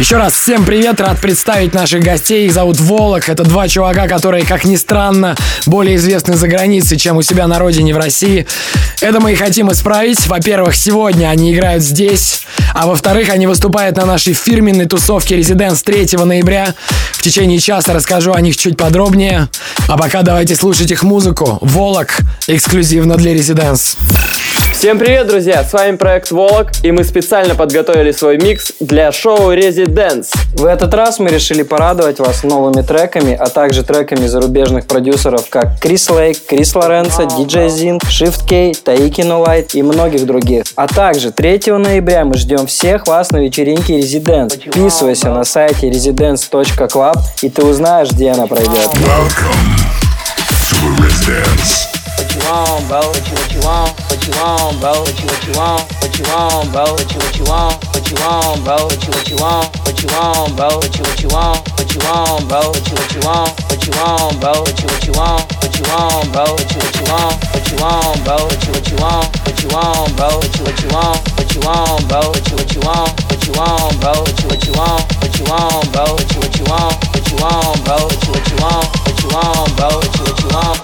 Еще раз всем привет, рад представить наших гостей. Их зовут Волок. Это два чувака, которые, как ни странно, более известны за границей, чем у себя на родине в России. Это мы и хотим исправить. Во-первых, сегодня они играют здесь, а во-вторых, они выступают на нашей фирменной тусовке Резиденс 3 ноября. В течение часа расскажу о них чуть подробнее. А пока давайте слушать их музыку. Волок эксклюзивно для Резиденс. Всем привет, друзья! С вами проект Волок, и мы специально подготовили свой микс для шоу Residents. В этот раз мы решили порадовать вас новыми треками, а также треками зарубежных продюсеров, как Крис Лейк, Крис Лоренцо, Диджей Зинг, Shift K, Таики Nolight и многих других. А также 3 ноября мы ждем всех вас на вечеринке Residents. Вписывайся на сайте residents.club, и ты узнаешь, где она пройдет. Welcome to a residence. what you want, bro, what you what you want, what you want, bro, what you what you want, what you want, bro, what you what you want, what you want, bro, what you what you want, what you want, bro, what you what you want, what you want, bro, what you what you want, what you want, bro, what you what you want, what you want, bro, what you what you want, what you want, bro, what you what you want, what you want, bro, what you what you want, what you want, bro, what you what you want, what you want, bro, what you what you want, what you want, bro, what you what you want, what you want, bro, what you what you want, what you want, bro, what you what you want.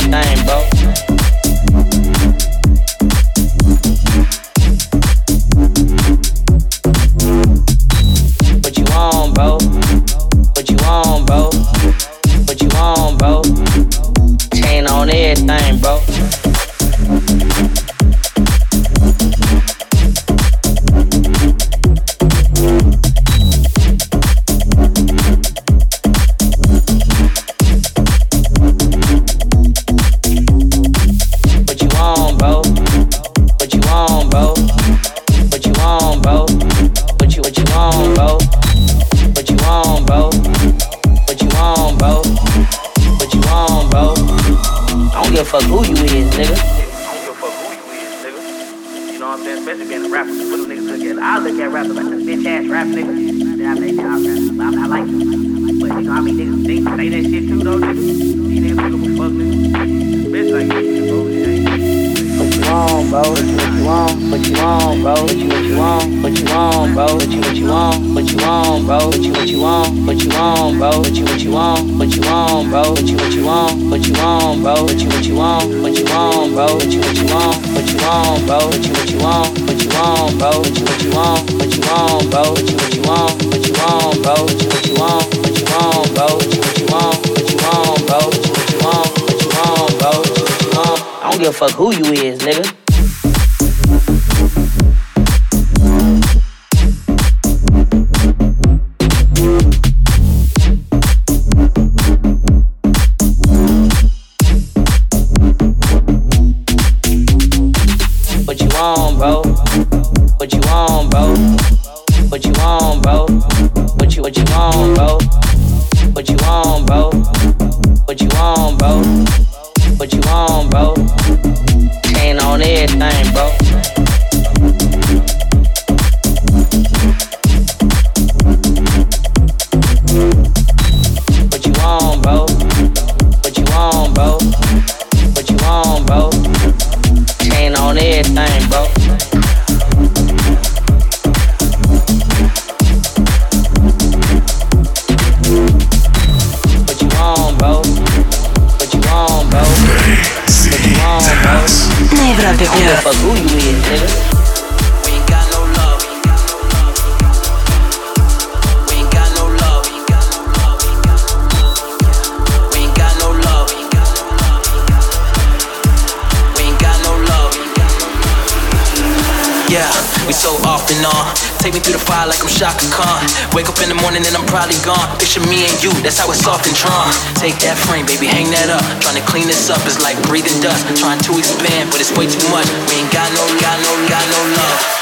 everything, bro. give a fuck who you is, nigga. I don't give a fuck who you is, nigga. You know what I'm saying? Especially being a rapper. What do niggas look at? I look at rappers like a bitch ass rap nigga. Then I make y'all rappers. I'm not like them. But you know how many niggas think say that shit too though, nigga? These niggas give a fuck, nigga. Bitch like you, nigga on, bro. What you what you on, what you on, bro. What you what you want? what you on, bro. What you what you want? what you on, bro. What you what you want? what you on, bro. What you what you want? what you on, bro. What you what you want? what you on, bro. What you what you want? what you on, bro. What you what you want? what you on, bro. What you what you want? what you on, bro. What you what you want? what you on, bro. What you what you want? what you on, bro. What you what you on, what you on, bro. What you what you on, what you on, bro. I don't give a fuck who you is, nigga. What you bro? What you bro? What you bro? What you what you on, bro? What you on, bro? What you on, bro? What you on, bro? Chain on everything, bro. What you on, bro? What you on, bro? What you on, bro? Take me through the fire like I'm Shaka Khan. Wake up in the morning and I'm probably gone. Picture me and you, that's how it's soft and drawn. Take that frame, baby, hang that up. Trying to clean this up is like breathing dust. Trying to expand, but it's way too much. We ain't got no, got no, got no love.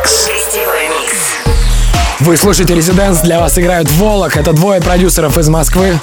микс. Вы слушаете «Резиденс», для вас играют «Волок». Это двое продюсеров из Москвы.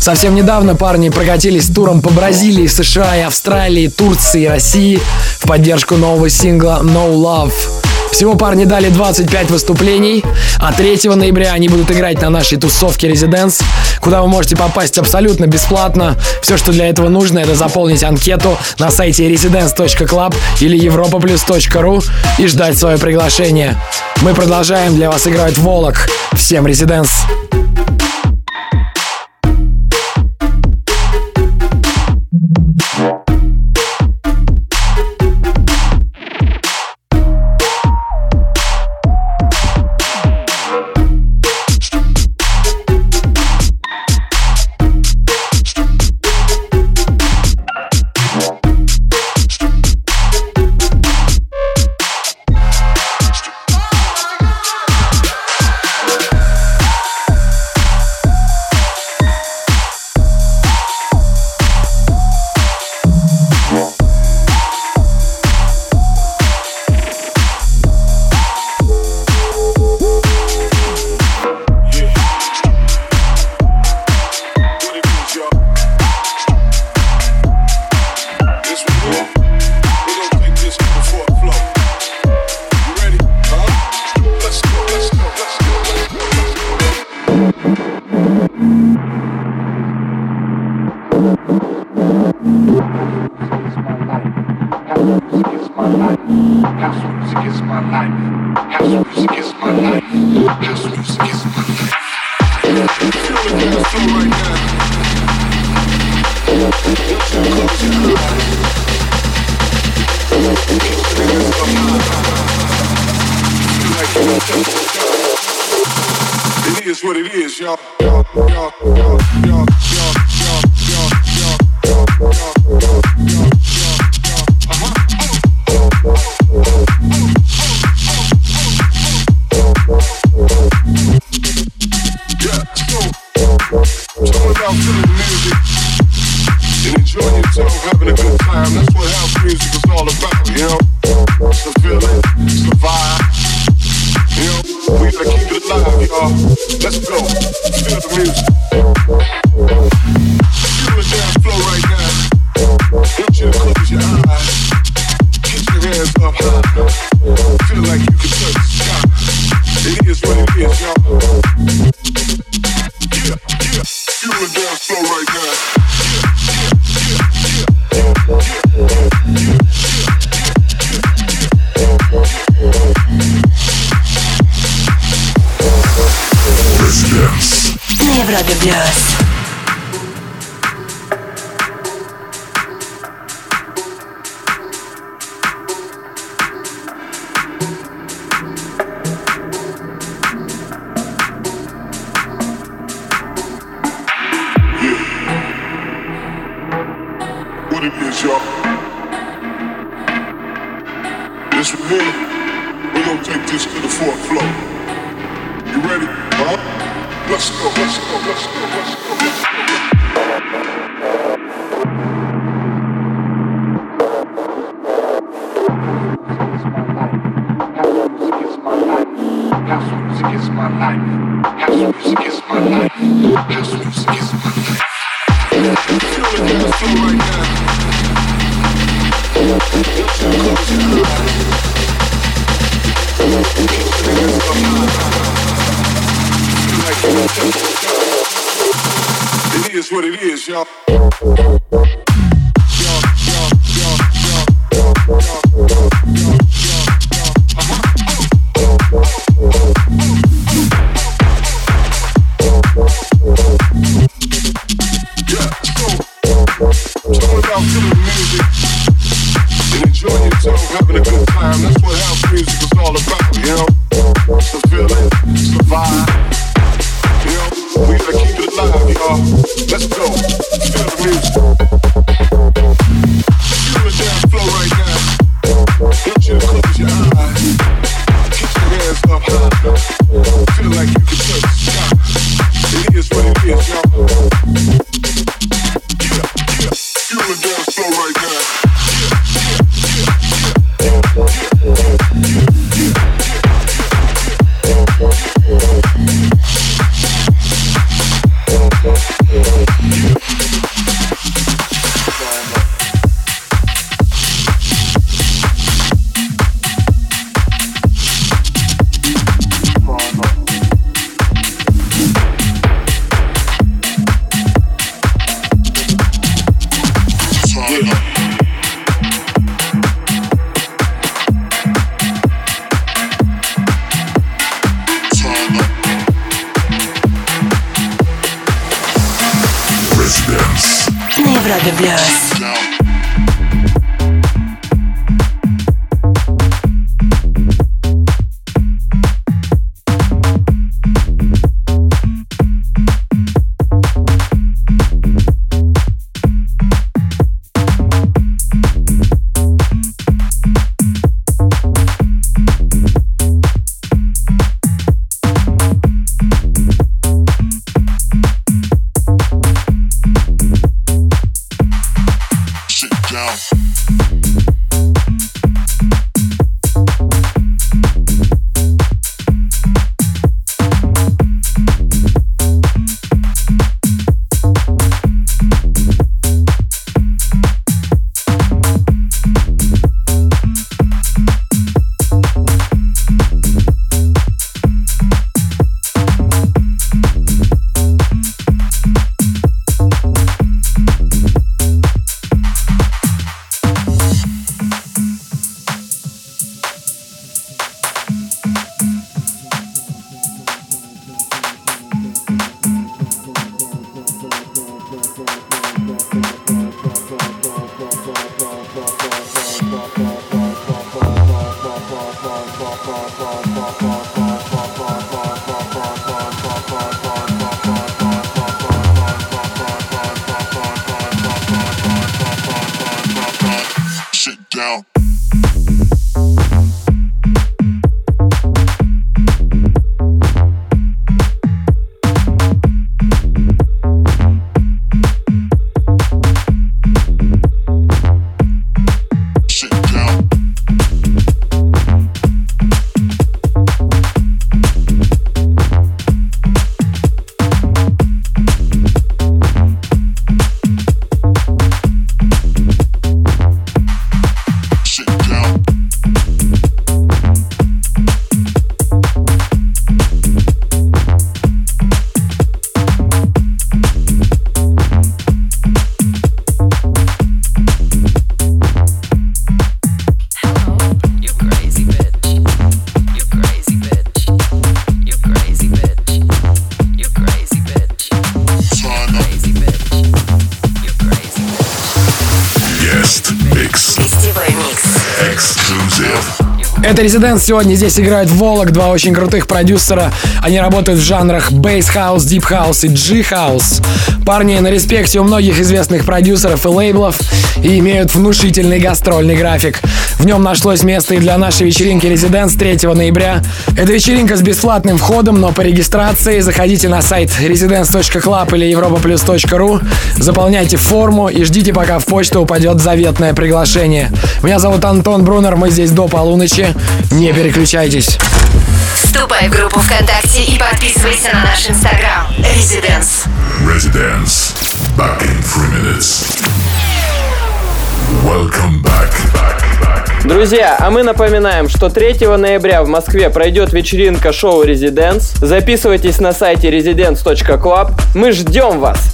Совсем недавно парни прокатились туром по Бразилии, США и Австралии, Турции и России в поддержку нового сингла «No Love». Всего парни дали 25 выступлений, а 3 ноября они будут играть на нашей тусовке Residence, куда вы можете попасть абсолютно бесплатно. Все, что для этого нужно, это заполнить анкету на сайте residence.club или europaplus.ru и ждать свое приглашение. Мы продолжаем, для вас играть Волок. Всем Residence! Radio Blast. and enjoy yourself, having a good time. That's what house music is all about. Резидент Сегодня здесь играют Волок, два очень крутых продюсера. Они работают в жанрах Bass House, Deep House и G House. Парни на респекте у многих известных продюсеров и лейблов и имеют внушительный гастрольный график. В нем нашлось место и для нашей вечеринки Резидент 3 ноября. Это вечеринка с бесплатным входом, но по регистрации заходите на сайт residence.club или europaplus.ru, заполняйте форму и ждите, пока в почту упадет заветное приглашение. Меня зовут Антон Брунер, мы здесь до полуночи. Не переключайтесь. Вступай в группу ВКонтакте и подписывайся на наш инстаграм. Residents. Residents Back in three minutes. Welcome back. back. Друзья, а мы напоминаем, что 3 ноября в Москве пройдет вечеринка шоу «Резиденс». Записывайтесь на сайте residence.club. Мы ждем вас!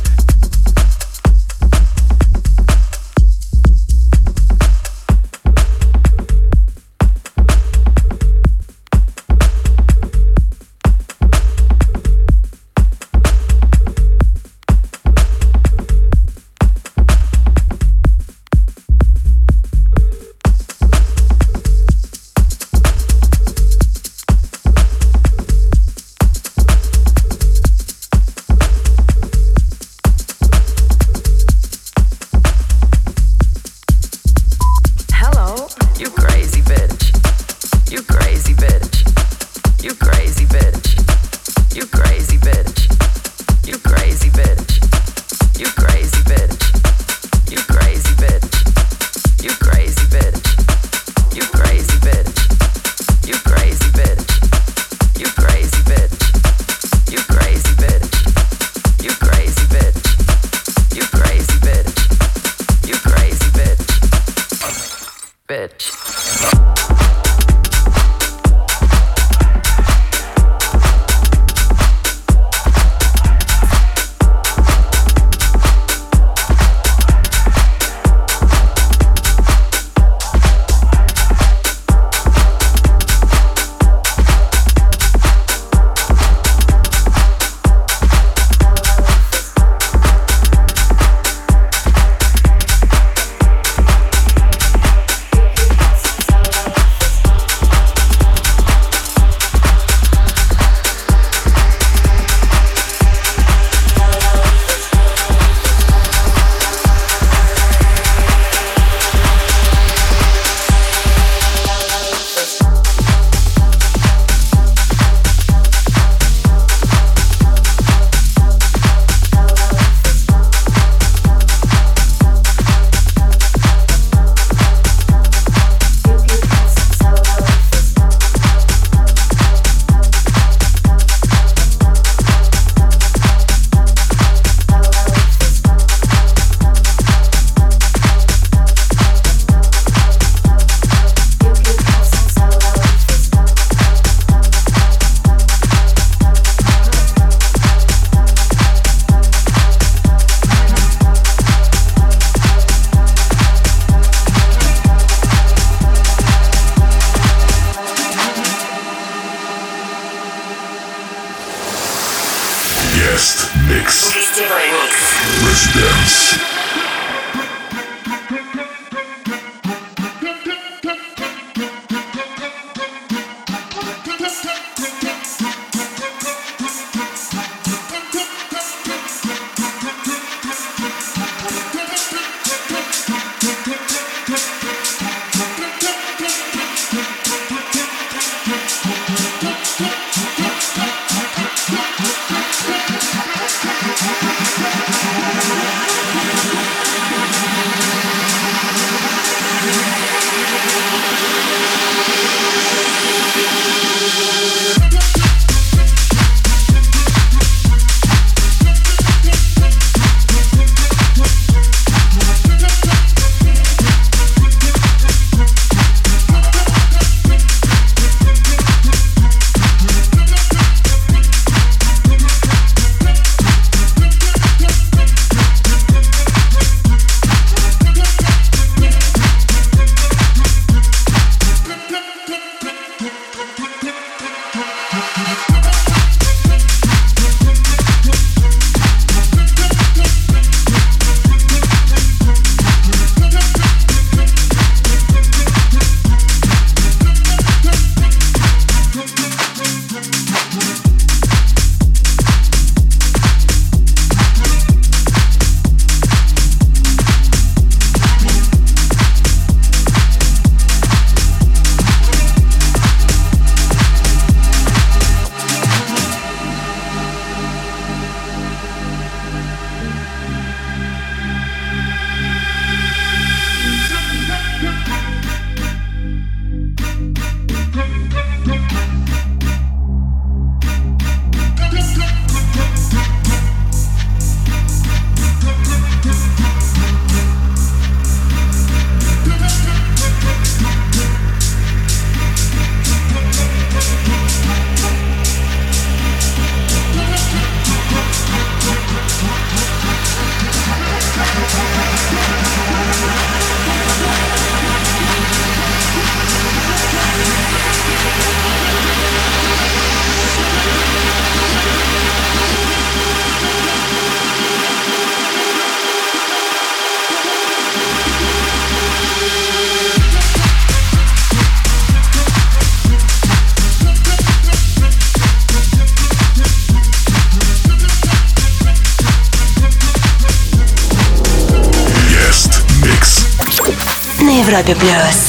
Club Plus.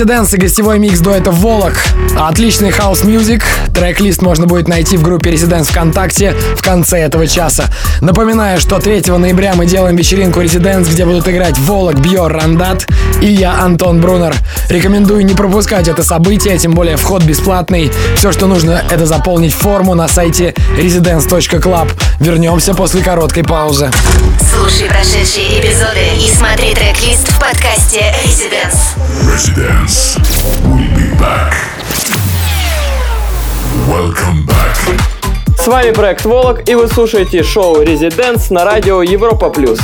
Dirty Dance и гостевой микс до этого Волок. Отличный хаус мьюзик. Трек-лист можно будет найти в группе Residents ВКонтакте в конце этого часа. Напоминаю, что 3 ноября мы делаем вечеринку Residents, где будут играть Волок, Бьор, Рандат и я, Антон Брунер. Рекомендую не пропускать это событие, тем более вход бесплатный. Все, что нужно, это заполнить форму на сайте residence.club. Вернемся после короткой паузы. Слушай прошедшие эпизоды и смотри трек-лист в подкасте Residence. Residence dance. We'll be back. Welcome back. С вами проект Волок, и вы слушаете шоу Резиденс на радио Европа плюс.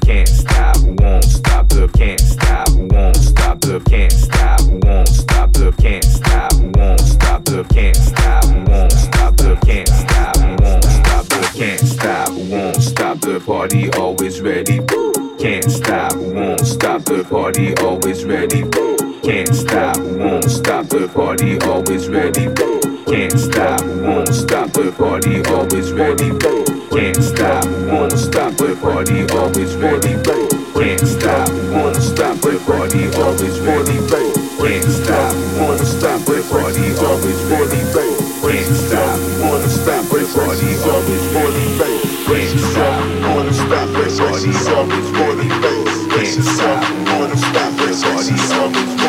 can't stop, won't stop the can't stop, won't stop the can't stop, won't stop the can't stop, won't stop the can't stop, won't stop the can't stop, won't stop the can't stop, won't stop the party always ready. Can't stop, won't stop the party always ready. Can't stop, won't stop the party always ready. Can't stop, won't stop the party always ready. Can't stop, won't stop, but party always ready, Can't stop, won't stop, but party always ready, Can't stop, won't stop, but party always ready, Can't stop, won't stop, but party always ready, Can't stop, won't stop, but party always ready, Can't stop, won't stop, but party always ready,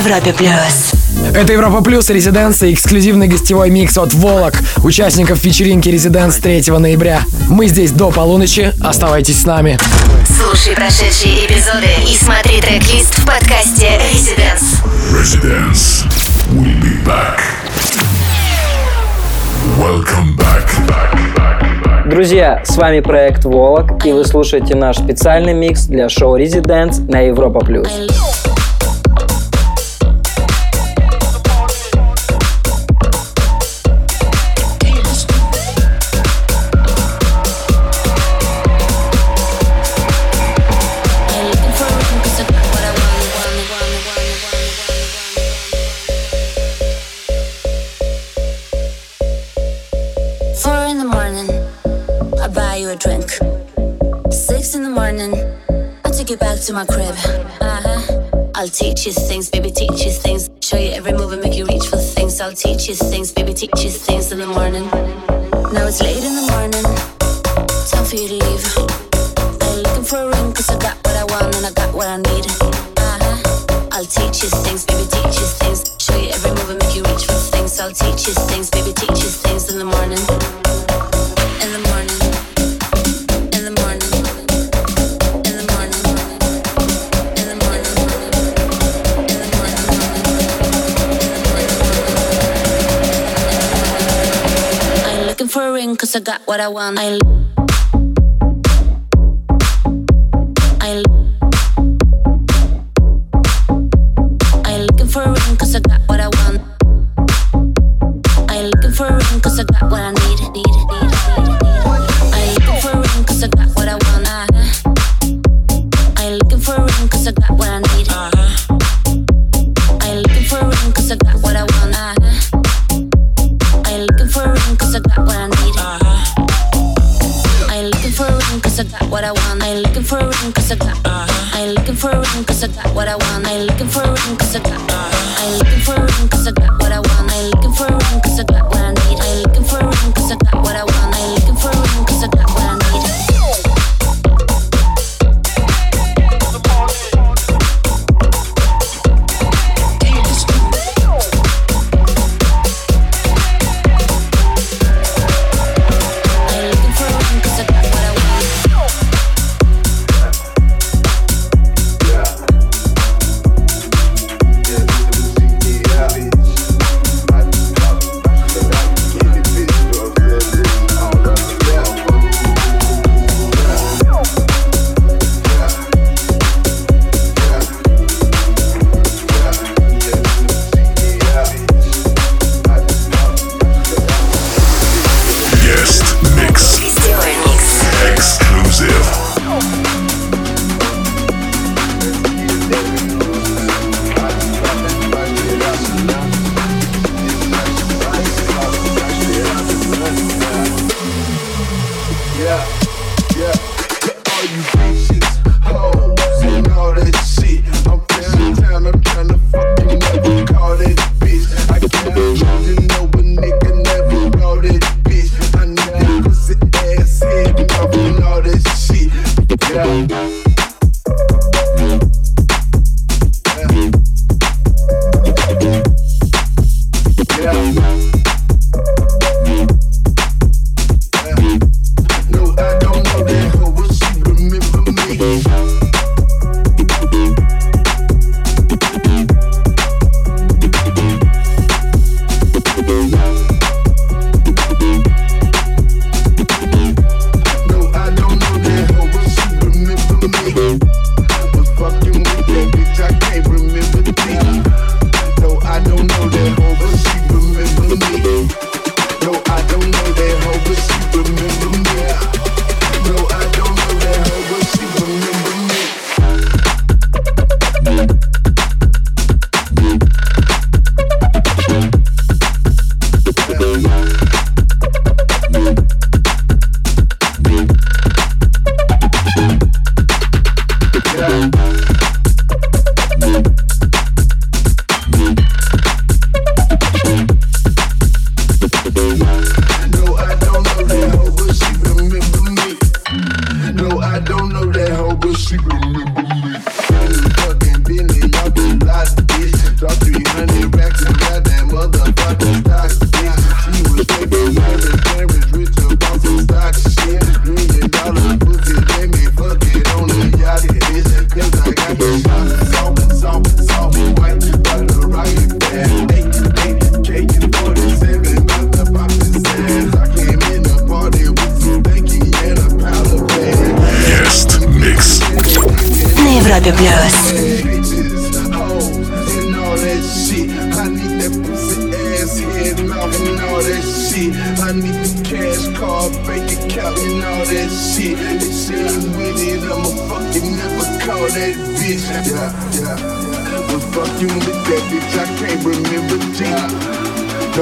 Европе плюс. Это Европа Плюс, Резиденс и эксклюзивный гостевой микс от Волок, участников вечеринки Резиденс 3 ноября. Мы здесь до полуночи, оставайтесь с нами. Слушай прошедшие эпизоды и смотри трек-лист в подкасте Резиденс. Резиденс. We'll be back. Welcome back. back, back, Друзья, с вами проект Волок, и вы слушаете наш специальный микс для шоу Резиденс на Европа Плюс. to my crib. Uh huh. I'll teach you things, baby, teach you things. Show you every move and make you reach for things. I'll teach you things, baby, teach you things in the morning. Now it's late in the morning. what I want. I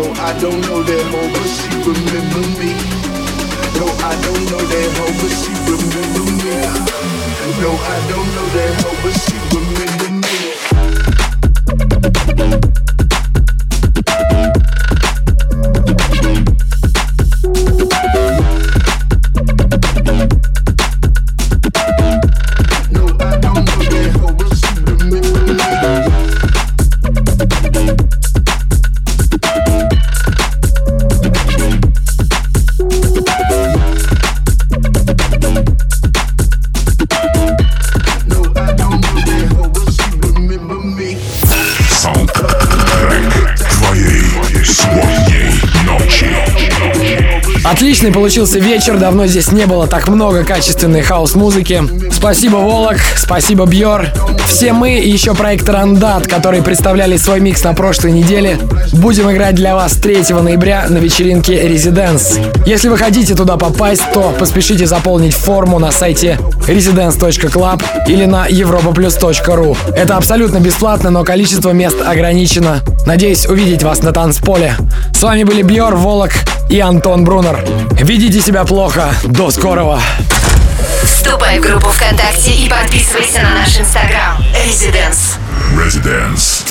No, I don't know that hoe, but she remember me. No, I don't know that hoe, but she remember me. No, I don't know that hoe, but she remember me. Отличный получился вечер, давно здесь не было так много качественной хаос-музыки. Спасибо, Волок, спасибо, Бьор. Все мы и еще проект Рандат, который представляли свой микс на прошлой неделе, будем играть для вас 3 ноября на вечеринке Резиденс. Если вы хотите туда попасть, то поспешите заполнить форму на сайте residence.club или на europaplus.ru. Это абсолютно бесплатно, но количество мест ограничено. Надеюсь увидеть вас на танцполе. С вами были Бьор Волок и Антон Брунер. Ведите себя плохо. До скорого. Вступай в группу ВКонтакте и подписывайся на наш инстаграм. Residence. Residence.